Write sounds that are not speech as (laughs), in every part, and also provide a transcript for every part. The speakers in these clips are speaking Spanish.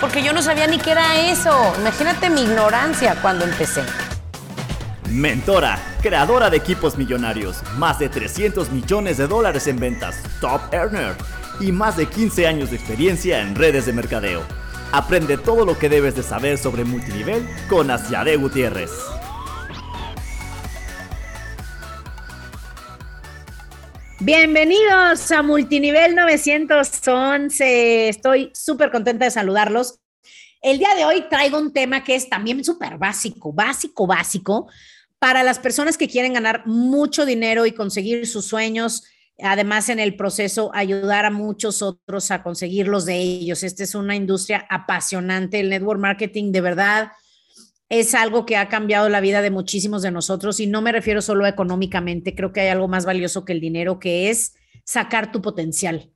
porque yo no sabía ni qué era eso. Imagínate mi ignorancia cuando empecé. Mentora, creadora de equipos millonarios, más de 300 millones de dólares en ventas, top earner y más de 15 años de experiencia en redes de mercadeo. Aprende todo lo que debes de saber sobre multinivel con Asiade Gutiérrez. Bienvenidos a Multinivel 911. Estoy súper contenta de saludarlos. El día de hoy traigo un tema que es también súper básico, básico, básico, para las personas que quieren ganar mucho dinero y conseguir sus sueños. Además, en el proceso, ayudar a muchos otros a conseguirlos de ellos. Esta es una industria apasionante. El network marketing, de verdad, es algo que ha cambiado la vida de muchísimos de nosotros y no me refiero solo económicamente, creo que hay algo más valioso que el dinero, que es sacar tu potencial,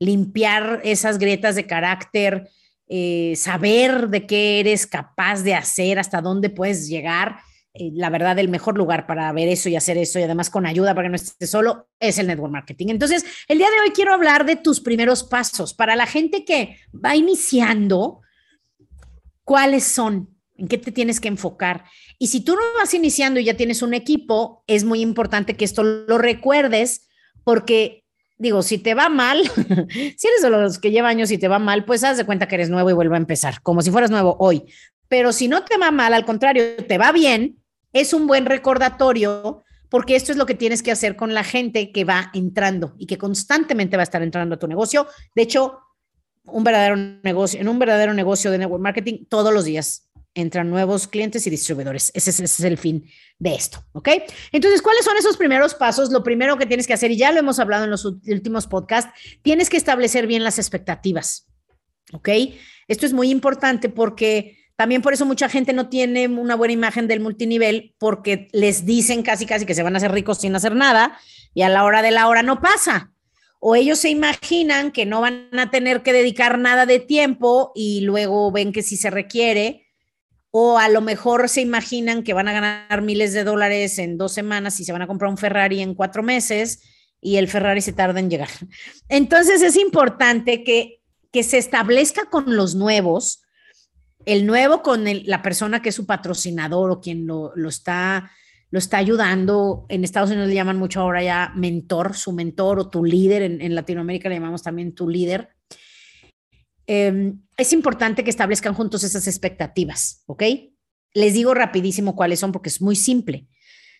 limpiar esas grietas de carácter, eh, saber de qué eres capaz de hacer, hasta dónde puedes llegar. Eh, la verdad, el mejor lugar para ver eso y hacer eso y además con ayuda para que no estés solo es el network marketing. Entonces, el día de hoy quiero hablar de tus primeros pasos para la gente que va iniciando. ¿Cuáles son? ¿En qué te tienes que enfocar? Y si tú no vas iniciando y ya tienes un equipo, es muy importante que esto lo recuerdes porque, digo, si te va mal, (laughs) si eres de los que lleva años y te va mal, pues haz de cuenta que eres nuevo y vuelve a empezar, como si fueras nuevo hoy. Pero si no te va mal, al contrario, te va bien, es un buen recordatorio porque esto es lo que tienes que hacer con la gente que va entrando y que constantemente va a estar entrando a tu negocio. De hecho, un verdadero negocio, en un verdadero negocio de network marketing, todos los días entran nuevos clientes y distribuidores. Ese es, el fin de esto, ¿ok? Entonces, ¿cuáles son esos primeros pasos? Lo primero que tienes que hacer, y ya lo hemos hablado en los últimos podcasts, tienes que establecer bien las expectativas, ¿ok? Esto es muy importante porque también por eso mucha gente no tiene una buena imagen del multinivel porque les dicen casi, casi que se van a hacer ricos sin hacer nada y a la hora de la hora no pasa o ellos se imaginan que no van a tener que dedicar nada de tiempo y luego ven que sí se requiere o a lo mejor se imaginan que van a ganar miles de dólares en dos semanas y se van a comprar un Ferrari en cuatro meses y el Ferrari se tarda en llegar. (laughs) Entonces es importante que, que se establezca con los nuevos, el nuevo con la persona que es su patrocinador o quien lo, está, lo está ayudando. En Estados Unidos le llaman mucho ahora ya mentor, su mentor o tu líder. En, en Latinoamérica le llamamos también tu líder. Em, es importante que establezcan juntos esas expectativas, ¿ok? Les digo rapidísimo cuáles son porque es muy simple.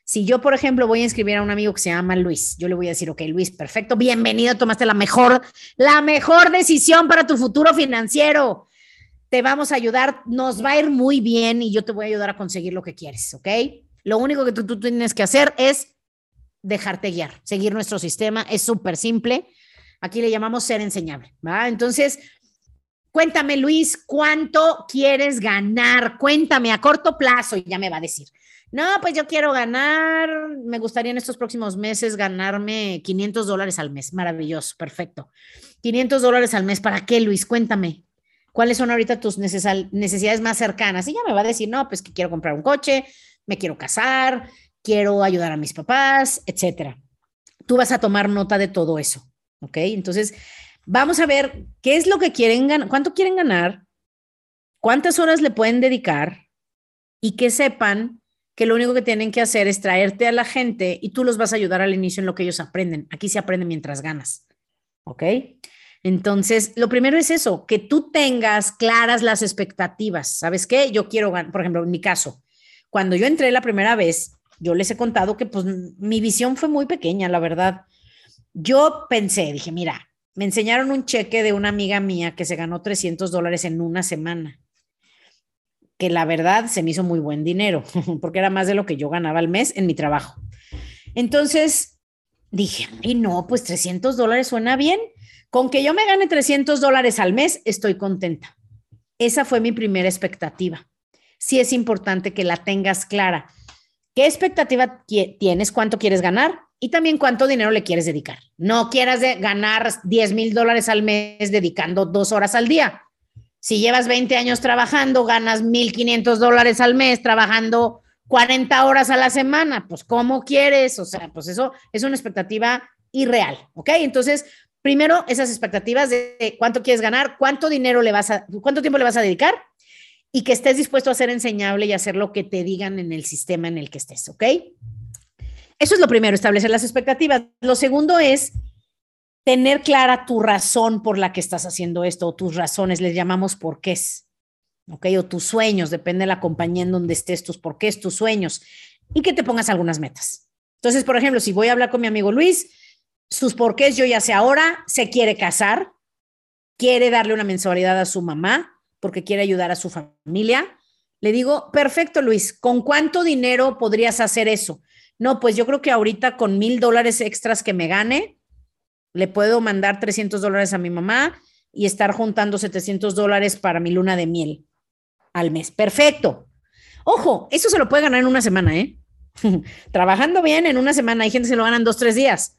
Si yo, por ejemplo, voy a inscribir a un amigo que se llama Luis, yo le voy a decir, ok, Luis, perfecto, bienvenido, tomaste la mejor, la mejor decisión para tu futuro financiero. Te vamos a ayudar, nos va a ir muy bien y yo te voy a ayudar a conseguir lo que quieres, ¿ok? Lo único que tú, tú tienes que hacer es dejarte guiar, seguir nuestro sistema, es súper simple. Aquí le llamamos ser enseñable, ¿va? Entonces, Cuéntame, Luis, ¿cuánto quieres ganar? Cuéntame a corto plazo y ya me va a decir. No, pues yo quiero ganar, me gustaría en estos próximos meses ganarme 500 dólares al mes. Maravilloso, perfecto. 500 dólares al mes, ¿para qué, Luis? Cuéntame. ¿Cuáles son ahorita tus necesidades más cercanas? Y ya me va a decir, no, pues que quiero comprar un coche, me quiero casar, quiero ayudar a mis papás, etcétera. Tú vas a tomar nota de todo eso, ¿ok? Entonces, Vamos a ver qué es lo que quieren ganar, cuánto quieren ganar, cuántas horas le pueden dedicar y que sepan que lo único que tienen que hacer es traerte a la gente y tú los vas a ayudar al inicio en lo que ellos aprenden. Aquí se aprende mientras ganas. ¿Ok? Entonces, lo primero es eso, que tú tengas claras las expectativas. ¿Sabes qué? Yo quiero ganar, por ejemplo, en mi caso, cuando yo entré la primera vez, yo les he contado que pues mi visión fue muy pequeña, la verdad. Yo pensé, dije, mira, me enseñaron un cheque de una amiga mía que se ganó 300 dólares en una semana, que la verdad se me hizo muy buen dinero, (laughs) porque era más de lo que yo ganaba al mes en mi trabajo. Entonces dije, y no, pues 300 dólares suena bien. Con que yo me gane 300 dólares al mes, estoy contenta. Esa fue mi primera expectativa. sí es importante que la tengas clara. ¿Qué expectativa tienes? ¿Cuánto quieres ganar? Y también cuánto dinero le quieres dedicar. No quieras ganar 10 mil dólares al mes dedicando dos horas al día. Si llevas 20 años trabajando, ganas 1.500 dólares al mes trabajando 40 horas a la semana. Pues, ¿cómo quieres? O sea, pues eso es una expectativa irreal, ¿ok? Entonces, primero, esas expectativas de cuánto quieres ganar, cuánto dinero le vas a, cuánto tiempo le vas a dedicar y que estés dispuesto a ser enseñable y hacer lo que te digan en el sistema en el que estés, ¿ok? Eso es lo primero, establecer las expectativas. Lo segundo es tener clara tu razón por la que estás haciendo esto, o tus razones, les llamamos porqués, ¿ok? O tus sueños, depende de la compañía en donde estés, tus porqués, tus sueños, y que te pongas algunas metas. Entonces, por ejemplo, si voy a hablar con mi amigo Luis, sus porqués yo ya sé ahora, se quiere casar, quiere darle una mensualidad a su mamá porque quiere ayudar a su familia. Le digo, perfecto, Luis, ¿con cuánto dinero podrías hacer eso? No, pues yo creo que ahorita con mil dólares extras que me gane, le puedo mandar 300 dólares a mi mamá y estar juntando 700 dólares para mi luna de miel al mes. Perfecto. Ojo, eso se lo puede ganar en una semana, ¿eh? (laughs) Trabajando bien en una semana, hay gente que se lo ganan dos, tres días,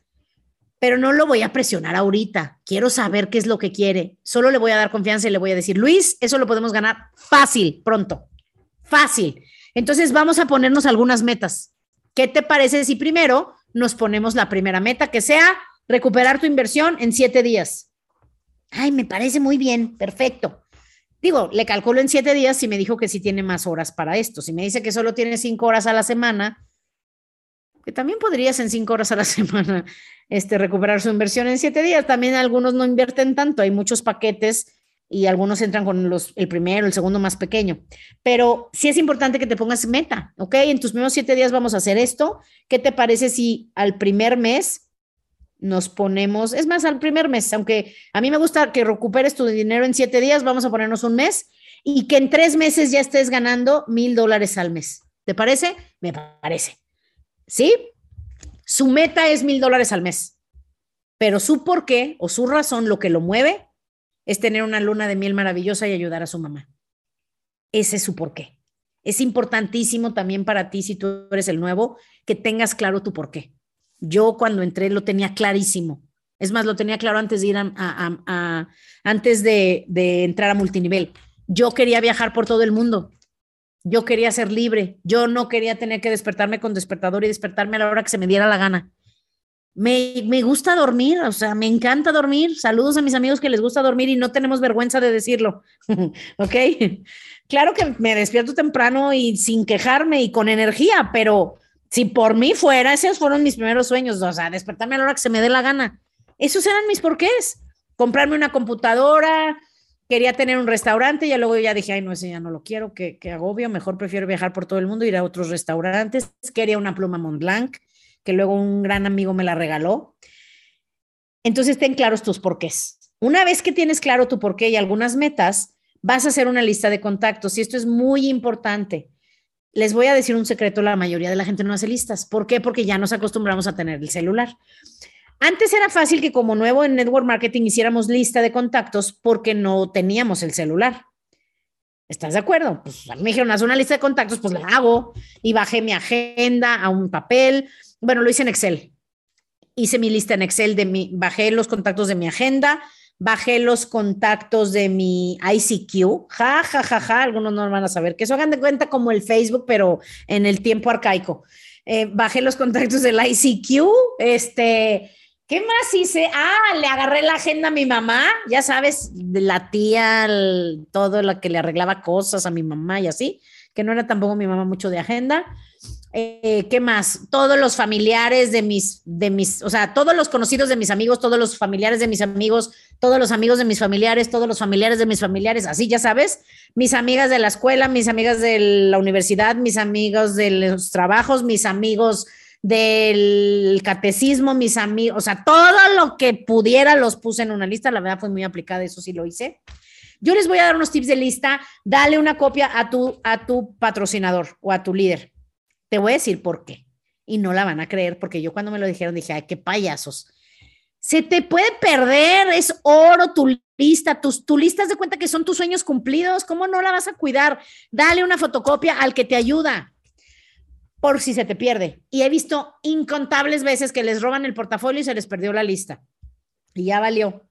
pero no lo voy a presionar ahorita. Quiero saber qué es lo que quiere. Solo le voy a dar confianza y le voy a decir, Luis, eso lo podemos ganar fácil, pronto. Fácil. Entonces vamos a ponernos algunas metas. ¿Qué te parece si primero nos ponemos la primera meta que sea recuperar tu inversión en siete días. Ay, me parece muy bien, perfecto. Digo, le calculo en siete días si me dijo que sí tiene más horas para esto. Si me dice que solo tiene cinco horas a la semana, que también podrías en cinco horas a la (laughs) semana este, recuperar su inversión en siete días. También algunos no invierten tanto, hay muchos paquetes y algunos entran con el primero, el segundo más pequeño. Pero sí es importante que te pongas meta, ¿ok? En tus primeros siete días vamos a hacer esto. ¿Qué te parece si al primer mes nos ponemos, es más, al primer mes, aunque a mí me gusta que recuperes tu dinero en siete días, vamos a ponernos un mes y que en tres meses ya estés ganando mil dólares al mes. ¿Te parece? Me parece. ¿Sí? Su meta es mil dólares al mes, pero su por qué o su razón, lo que lo mueve, es tener una luna de miel maravillosa y ayudar a su mamá. Ese es su porqué. Es importantísimo también para ti, si tú eres el nuevo, que tengas claro tu porqué. Yo cuando entré lo tenía clarísimo. Es más, lo tenía claro antes de ir a, antes de, entrar a multinivel. Yo quería viajar por todo el mundo. Yo quería ser libre. Yo no quería tener que despertarme con despertador y despertarme a la hora que se me diera la gana. Me, me, gusta dormir, o sea, me encanta dormir. Saludos a mis amigos que les gusta dormir y no tenemos vergüenza de decirlo. (laughs) ¿Ok? Claro que me despierto temprano y sin quejarme y con energía, pero si por mí fuera, esos fueron mis primeros sueños, o sea, despertarme a la hora que se me dé la gana. Esos eran mis porqués. Comprarme una computadora, quería tener un restaurante, y luego ya dije, ay, no, ese ya no lo quiero, que, que agobio, mejor prefiero viajar por todo el mundo, ir a otros restaurantes. Quería una pluma Montblanc, que luego un gran amigo me la regaló. Entonces, ten claros tus porqués. Una vez que tienes claro tu porqué y algunas metas, vas a hacer una lista de contactos, y esto es muy importante les voy a decir un secreto, la mayoría de la gente no hace listas. ¿Por qué? Porque ya nos acostumbramos a tener el celular. Antes era fácil que como nuevo en Network Marketing hiciéramos lista de contactos porque no teníamos el celular. ¿Estás de acuerdo? Pues me dijeron, haz una lista de contactos, pues la hago y bajé mi agenda a un papel. Bueno, lo hice en Excel. Hice mi lista en Excel de mi, bajé los contactos de mi agenda, bajé los contactos de mi ICQ, ja, ja, ja, ja, algunos no van a saber, que eso hagan de cuenta como el Facebook, pero en el tiempo arcaico. Eh, bajé los contactos del ICQ, este, ¿qué más hice? Ah, le agarré la agenda a mi mamá, ya sabes, la tía, todo lo que le arreglaba cosas a mi mamá y así, que no era tampoco mi mamá mucho de agenda. Eh, ¿Qué más? Todos los familiares de mis, de mis, o sea, todos los conocidos de mis amigos, todos los familiares de mis amigos, todos los amigos de mis familiares, todos los familiares de mis familiares, así ya sabes, mis amigas de la escuela, mis amigas de la universidad, mis amigos de los trabajos, mis amigos del catecismo, mis amigos, o sea, todo lo que pudiera los puse en una lista, la verdad fue muy aplicada, eso sí lo hice. Yo les voy a dar unos tips de lista, dale una copia a tu, a tu patrocinador o a tu líder te voy a decir por qué. Y no la van a creer, porque yo cuando me lo dijeron dije, ay, qué payasos. Se te puede perder, es oro tu lista, tus, tu lista de cuenta que son tus sueños cumplidos, ¿cómo no la vas a cuidar? Dale una fotocopia al que te ayuda por si se te pierde. Y he visto incontables veces que les roban el portafolio y se les perdió la lista. Y ya valió.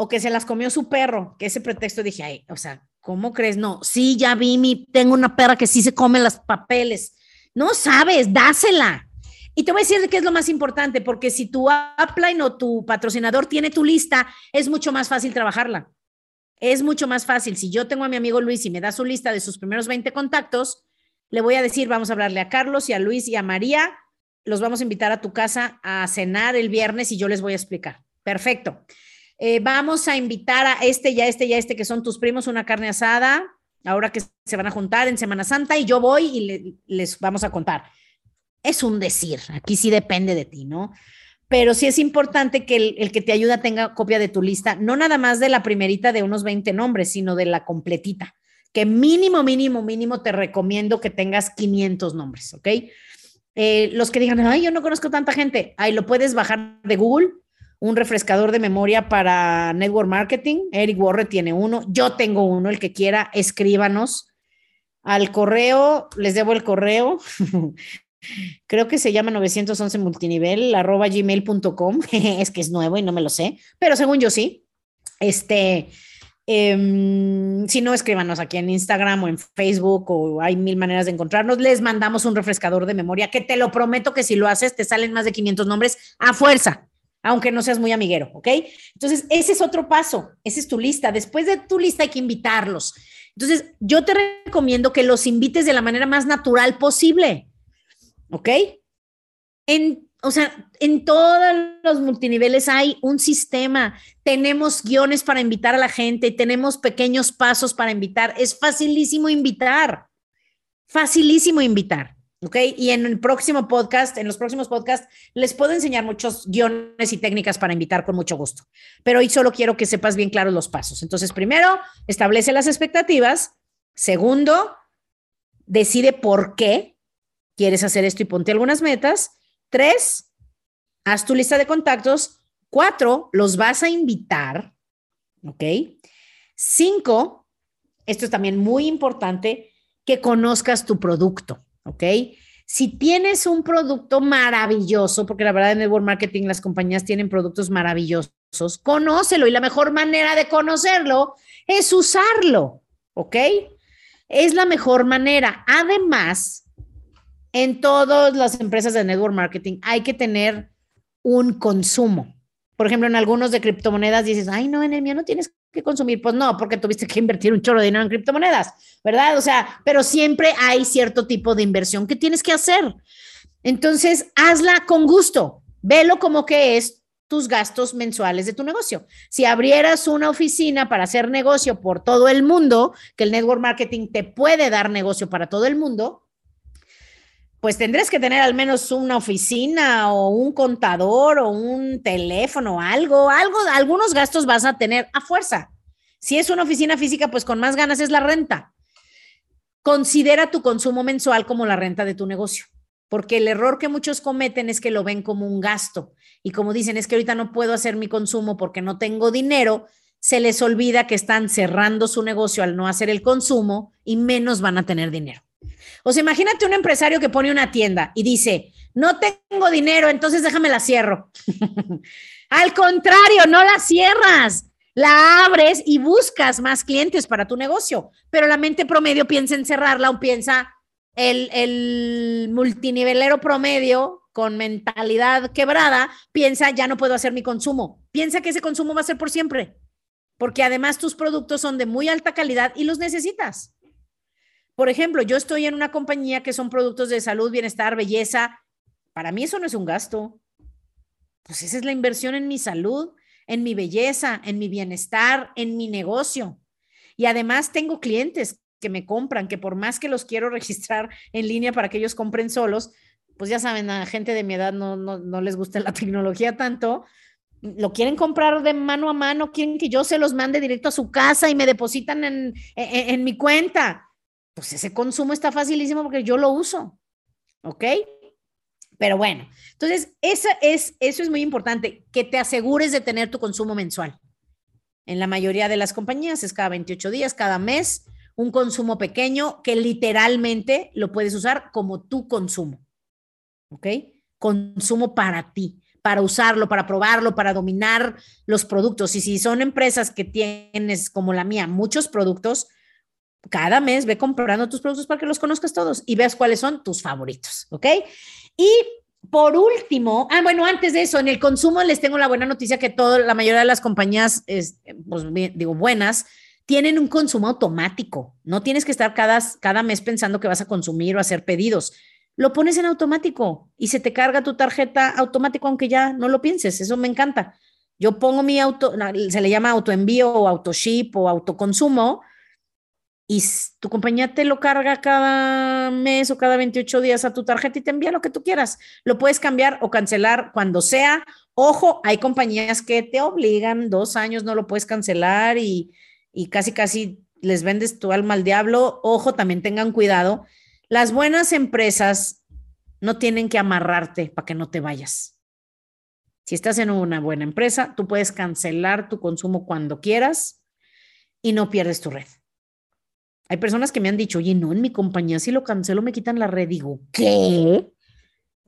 O que se las comió su perro, que ese pretexto dije, ay, o sea, ¿cómo crees? No, sí, ya vi, mi, tengo una perra que sí se come los papeles. No sabes, dásela. Y te voy a decir qué es lo más importante, porque si tu upline o tu patrocinador tiene tu lista, es mucho más fácil trabajarla. Es mucho más fácil. Si yo tengo a mi amigo Luis y me da su lista de sus primeros 20 contactos, le voy a decir, vamos a hablarle a Carlos y a Luis y a María, los vamos a invitar a tu casa a cenar el viernes y yo les voy a explicar. Perfecto. Eh, vamos a invitar a este y a este y a este que son tus primos una carne asada, ahora que se van a juntar en Semana Santa y yo voy y les vamos a contar. Es un decir, aquí sí depende de ti, ¿no? Pero sí es importante que el, que te ayuda tenga copia de tu lista, no nada más de la primerita de unos 20 nombres, sino de la completita que mínimo, mínimo, mínimo te recomiendo que tengas 500 nombres, ¿ok? Eh, los que digan, ay, yo no conozco tanta gente, ahí lo puedes bajar de Google, un refrescador de memoria para network marketing. Eric Warre tiene uno, yo tengo uno, el que quiera, escríbanos al correo, les debo el correo. (laughs) Creo que se llama 911 multinivel, arroba gmail.com. (laughs) es que es nuevo y no me lo sé, pero según yo sí. Este, Em, si no, escríbanos aquí en Instagram o en Facebook o hay mil maneras de encontrarnos. Les mandamos un refrescador de memoria que te lo prometo que si lo haces te salen más de 500 nombres a fuerza, aunque no seas muy amiguero, ¿ok? Entonces, ese es otro paso, esa es tu lista. Después de tu lista hay que invitarlos. Entonces, yo te recomiendo que los invites de la manera más natural posible, ¿ok? En o sea, en todos los multiniveles hay un sistema, tenemos guiones para invitar a la gente, tenemos pequeños pasos para invitar, es facilísimo invitar, facilísimo invitar, ¿ok? Y en el próximo podcast, en los próximos podcasts, les puedo enseñar muchos guiones y técnicas para invitar con mucho gusto, pero hoy solo quiero que sepas bien claros los pasos. Entonces, primero, establece las expectativas, segundo, decide por qué quieres hacer esto y ponte algunas metas. Tres, haz tu lista de contactos. Cuatro, los vas a invitar. ¿Ok? Cinco, esto es también muy importante, que conozcas tu producto. ¿Ok? Si tienes un producto maravilloso, porque la verdad en Network Marketing las compañías tienen productos maravillosos, conócelo y la mejor manera de conocerlo es usarlo, ¿ok? Es la mejor manera. Además, en todas las empresas de network marketing hay que tener un consumo. Por ejemplo, en algunos de criptomonedas dices, ay, no, en el mío no tienes que consumir. Pues no, porque tuviste que invertir un chorro de dinero en criptomonedas, ¿verdad? O sea, pero siempre hay cierto tipo de inversión que tienes que hacer. Entonces, hazla con gusto. Velo como que es tus gastos mensuales de tu negocio. Si abrieras una oficina para hacer negocio por todo el mundo, que el network marketing te puede dar negocio para todo el mundo, pues tendrás que tener al menos una oficina o un contador o un teléfono, algo, algo, algunos gastos vas a tener a fuerza. Si es una oficina física, pues con más ganas es la renta. Considera tu consumo mensual como la renta de tu negocio, porque el error que muchos cometen es que lo ven como un gasto y como dicen, es que ahorita no puedo hacer mi consumo porque no tengo dinero, se les olvida que están cerrando su negocio al no hacer el consumo y menos van a tener dinero. O sea, imagínate un empresario que pone una tienda y dice, no tengo dinero, entonces déjame la cierro. (laughs) Al contrario, no la cierras, la abres y buscas más clientes para tu negocio. Pero la mente promedio piensa en cerrarla o piensa el, el multinivelero promedio con mentalidad quebrada, piensa, ya no puedo hacer mi consumo. Piensa que ese consumo va a ser por siempre, porque además tus productos son de muy alta calidad y los necesitas. Por ejemplo, yo estoy en una compañía que son productos de salud, bienestar, belleza. Para mí eso no es un gasto. Pues esa es la inversión en mi salud, en mi belleza, en mi bienestar, en mi negocio. Y además tengo clientes que me compran, que por más que los quiero (laughs) registrar en línea para que ellos compren solos, pues ya saben, a gente de mi edad no, no, les gusta la tecnología tanto, lo quieren comprar de mano a mano, quieren que yo se los mande directo a su casa y me depositan en, en mi cuenta pues ese consumo está facilísimo porque yo lo uso. ¿Ok? Pero bueno, entonces esa es, eso es muy importante, que te asegures de tener tu consumo mensual. En la mayoría de las compañías es cada 28 días, cada mes, un consumo pequeño que literalmente lo puedes usar como tu consumo. ¿Ok? Consumo para ti, para usarlo, para probarlo, para dominar los productos. Y si son empresas que tienes, como la mía, muchos productos, cada mes ve comprando tus productos para que los conozcas todos y veas cuáles son tus favoritos. ¿Ok? Y por último, ah, bueno, antes de eso, en el consumo les tengo la buena noticia que todo, la mayoría de las compañías, es, pues digo, buenas, tienen un consumo automático. No tienes que estar cada, cada mes pensando que vas a consumir o hacer pedidos. Lo pones en automático y se te carga tu tarjeta automático, aunque ya no lo pienses. Eso me encanta. Yo pongo mi auto, se le llama autoenvío o autoship o autoconsumo y tu compañía te lo carga cada mes o cada 28 días a tu tarjeta y te envía lo que tú quieras. Lo puedes cambiar o cancelar cuando sea. Ojo, hay compañías que te obligan, dos años no lo puedes cancelar y, y casi, casi les vendes tu alma al diablo. Ojo, también tengan cuidado. Las buenas empresas no tienen que amarrarte para que no te vayas. Si estás en una buena empresa, tú puedes cancelar tu consumo cuando quieras y no pierdes tu red. Hay personas que me han dicho, oye, no, en mi compañía si lo cancelo me quitan la red. Digo, ¿qué?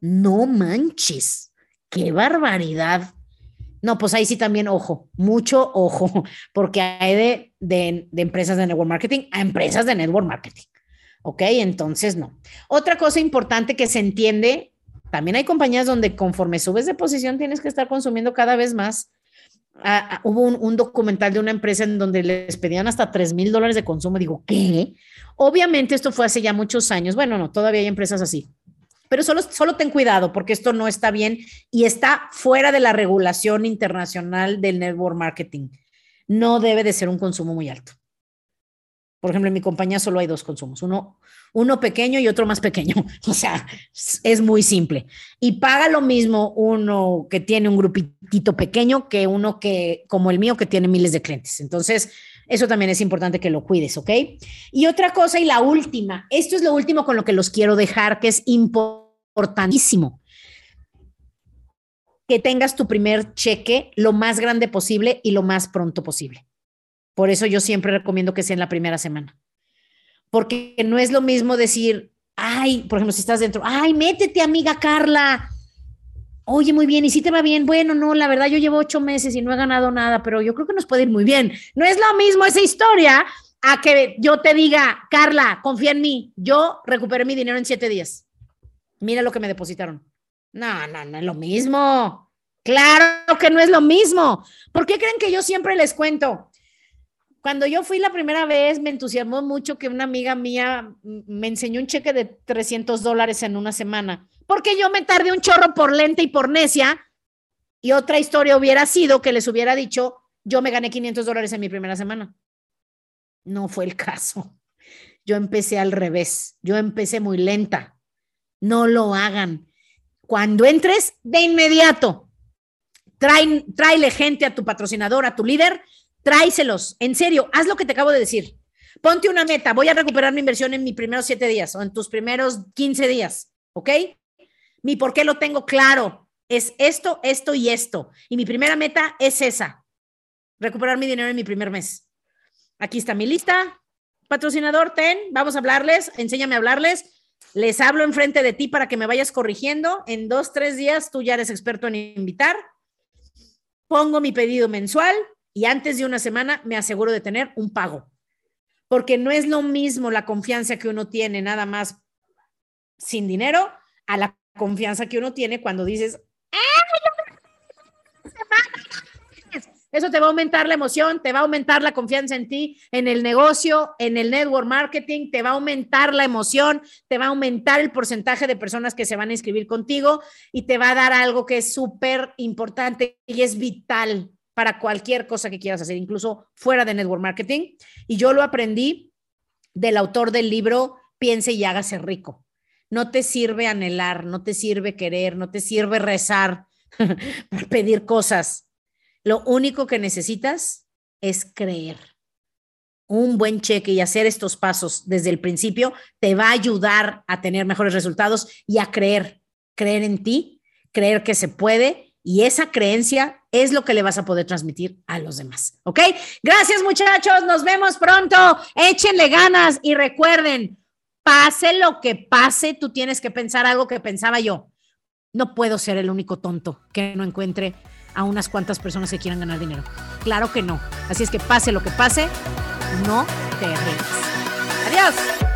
No manches, qué barbaridad. No, pues ahí sí también, ojo, mucho ojo, (laughs) porque hay de, de, empresas de network marketing a empresas de network marketing. ¿Ok? Entonces, no. Otra cosa importante que se entiende, también hay compañías donde conforme subes de posición tienes que estar consumiendo cada vez más Ah, ah, hubo un, documental de una empresa en donde les pedían hasta 3 mil dólares de consumo. Digo, ¿qué? Obviamente esto fue hace ya muchos años. Bueno, no, todavía hay empresas así. Pero solo, solo ten cuidado porque esto no está bien y está fuera de la regulación internacional del network marketing. No debe de ser un consumo muy alto. Por ejemplo, en mi compañía solo hay dos consumos, uno, uno pequeño y otro más pequeño. (laughs) O sea, es muy simple. Y paga lo mismo uno que tiene un grupito pequeño que uno que, como el mío, que tiene miles de clientes. Entonces, eso también es importante que lo cuides, ¿ok? Y otra cosa, y la última, esto es lo último con lo que los quiero dejar, que es importantísimo. Que tengas tu primer cheque lo más grande posible y lo más pronto posible. Por eso yo siempre recomiendo que sea en la primera semana. Porque no es lo mismo decir, ay, por ejemplo, si estás dentro, ay, métete, amiga Carla. Oye, muy bien, ¿y si te va bien? Bueno, no, la verdad yo llevo ocho meses y no he ganado nada, pero yo creo que nos puede ir muy bien. No es lo mismo esa historia a que yo te diga, Carla, confía en mí, yo recuperé mi dinero en siete días. Mira lo que me depositaron. No, no, no es lo mismo. Claro que no es lo mismo. ¿Por qué creen que yo siempre les cuento? Cuando yo fui la primera vez, me entusiasmó mucho que una amiga mía me enseñó un cheque de 300 dólares en una semana, porque yo me tardé un chorro por lenta y por necia. Y otra historia hubiera sido que les hubiera dicho, yo me gané 500 dólares en mi primera semana. No fue el caso. Yo empecé al revés. Yo empecé muy lenta. No lo hagan. Cuando entres, de inmediato, trae, tráele gente a tu patrocinador, a tu líder, tráiselos, en serio, haz lo que te acabo de decir. Ponte una meta, voy a recuperar mi inversión en mis primeros siete días o en tus primeros 15 días, ¿ok? Mi por qué lo tengo claro, es esto, esto y esto. Y mi primera meta es esa, recuperar mi dinero en mi primer mes. Aquí está mi lista, patrocinador, ten, vamos a hablarles, enséñame a hablarles. Les hablo enfrente de ti para que me vayas corrigiendo. En dos, tres días tú ya eres experto en invitar. Pongo mi pedido mensual, y antes de una semana me aseguro de tener un pago. Porque no es lo mismo la confianza que uno tiene nada más sin dinero a la confianza que uno tiene cuando dices, Eso te va a aumentar la emoción, te va a aumentar la confianza en ti, en el negocio, en el network marketing, te va a aumentar la emoción, te va a aumentar el porcentaje de personas que se van a inscribir contigo y te va a dar algo que es súper importante y es vital para cualquier cosa que quieras hacer, incluso fuera de network marketing. Y yo lo aprendí del autor del libro Piense y hágase rico. No te sirve anhelar, no te sirve querer, no te sirve rezar (laughs) para pedir cosas. Lo único que necesitas es creer. Un buen cheque y hacer estos pasos desde el principio te va a ayudar a tener mejores resultados y a creer, creer en ti, creer que se puede y esa creencia es lo que le vas a poder transmitir a los demás. ¿Ok? Gracias muchachos, nos vemos pronto. Échenle ganas y recuerden, pase lo que pase, tú tienes que pensar algo que pensaba yo. No puedo ser el único tonto que no encuentre a unas cuantas personas que quieran ganar dinero. Claro que no. Así es que pase lo que pase, no te arriesgues. Adiós.